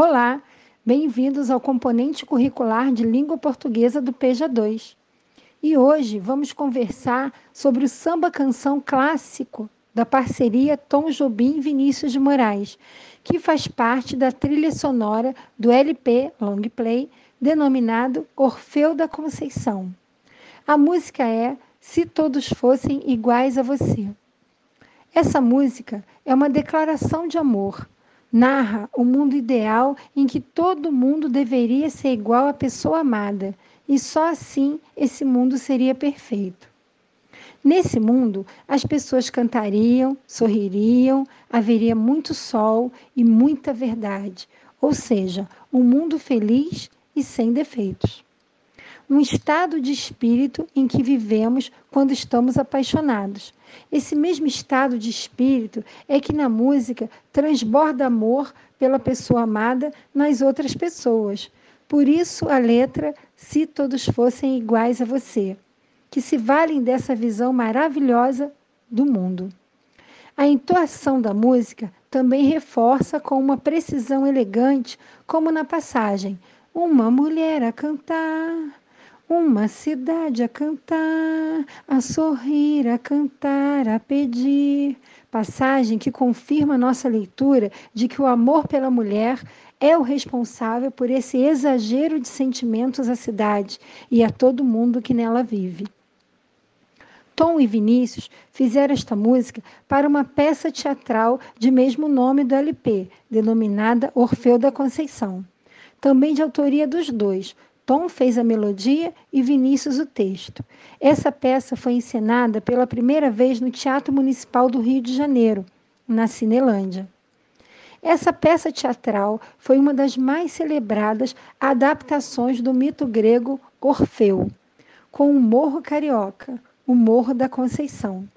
Olá, bem-vindos ao componente curricular de língua portuguesa do PEJA 2. E hoje vamos conversar sobre o samba canção clássico da parceria Tom Jobim Vinícius de Moraes, que faz parte da trilha sonora do LP Long Play denominado Orfeu da Conceição. A música é Se Todos Fossem Iguais a Você. Essa música é uma declaração de amor narra o mundo ideal em que todo mundo deveria ser igual à pessoa amada, e só assim esse mundo seria perfeito. Nesse mundo, as pessoas cantariam, sorririam, haveria muito sol e muita verdade, ou seja, um mundo feliz e sem defeitos um estado de espírito em que vivemos quando estamos apaixonados. Esse mesmo estado de espírito é que na música transborda amor pela pessoa amada nas outras pessoas. Por isso a letra Se Todos Fossem Iguais a Você, que se valem dessa visão maravilhosa do mundo. A entoação da música também reforça com uma precisão elegante, como na passagem: Uma mulher a cantar uma cidade a cantar, a sorrir, a cantar, a pedir. Passagem que confirma nossa leitura de que o amor pela mulher é o responsável por esse exagero de sentimentos à cidade e a todo mundo que nela vive. Tom e Vinícius fizeram esta música para uma peça teatral de mesmo nome do LP, denominada Orfeu da Conceição. Também de autoria dos dois, Tom fez a melodia e Vinícius o texto. Essa peça foi encenada pela primeira vez no Teatro Municipal do Rio de Janeiro, na Cinelândia. Essa peça teatral foi uma das mais celebradas adaptações do mito grego Orfeu, com o Morro Carioca, o Morro da Conceição.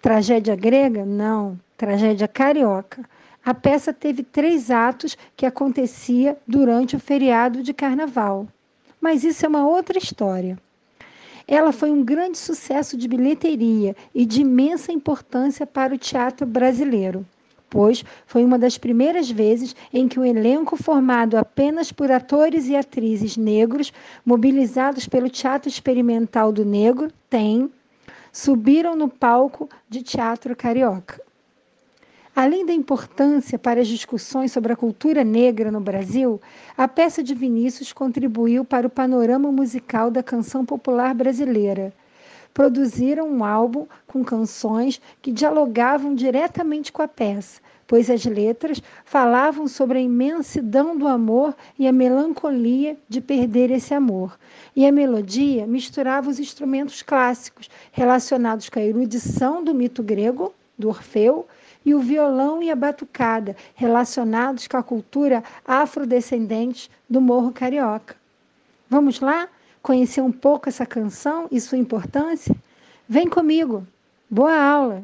Tragédia grega? Não, tragédia carioca. A peça teve três atos que acontecia durante o feriado de carnaval. Mas isso é uma outra história. Ela foi um grande sucesso de bilheteria e de imensa importância para o teatro brasileiro, pois foi uma das primeiras vezes em que um elenco formado apenas por atores e atrizes negros, mobilizados pelo Teatro Experimental do Negro, tem, subiram no palco de teatro carioca. Além da importância para as discussões sobre a cultura negra no Brasil, a peça de Vinícius contribuiu para o panorama musical da canção popular brasileira. Produziram um álbum com canções que dialogavam diretamente com a peça, pois as letras falavam sobre a imensidão do amor e a melancolia de perder esse amor. E a melodia misturava os instrumentos clássicos relacionados com a erudição do mito grego, do Orfeu, e o violão e a batucada, relacionados com a cultura afrodescendente do Morro Carioca. Vamos lá conhecer um pouco essa canção e sua importância? Vem comigo! Boa aula!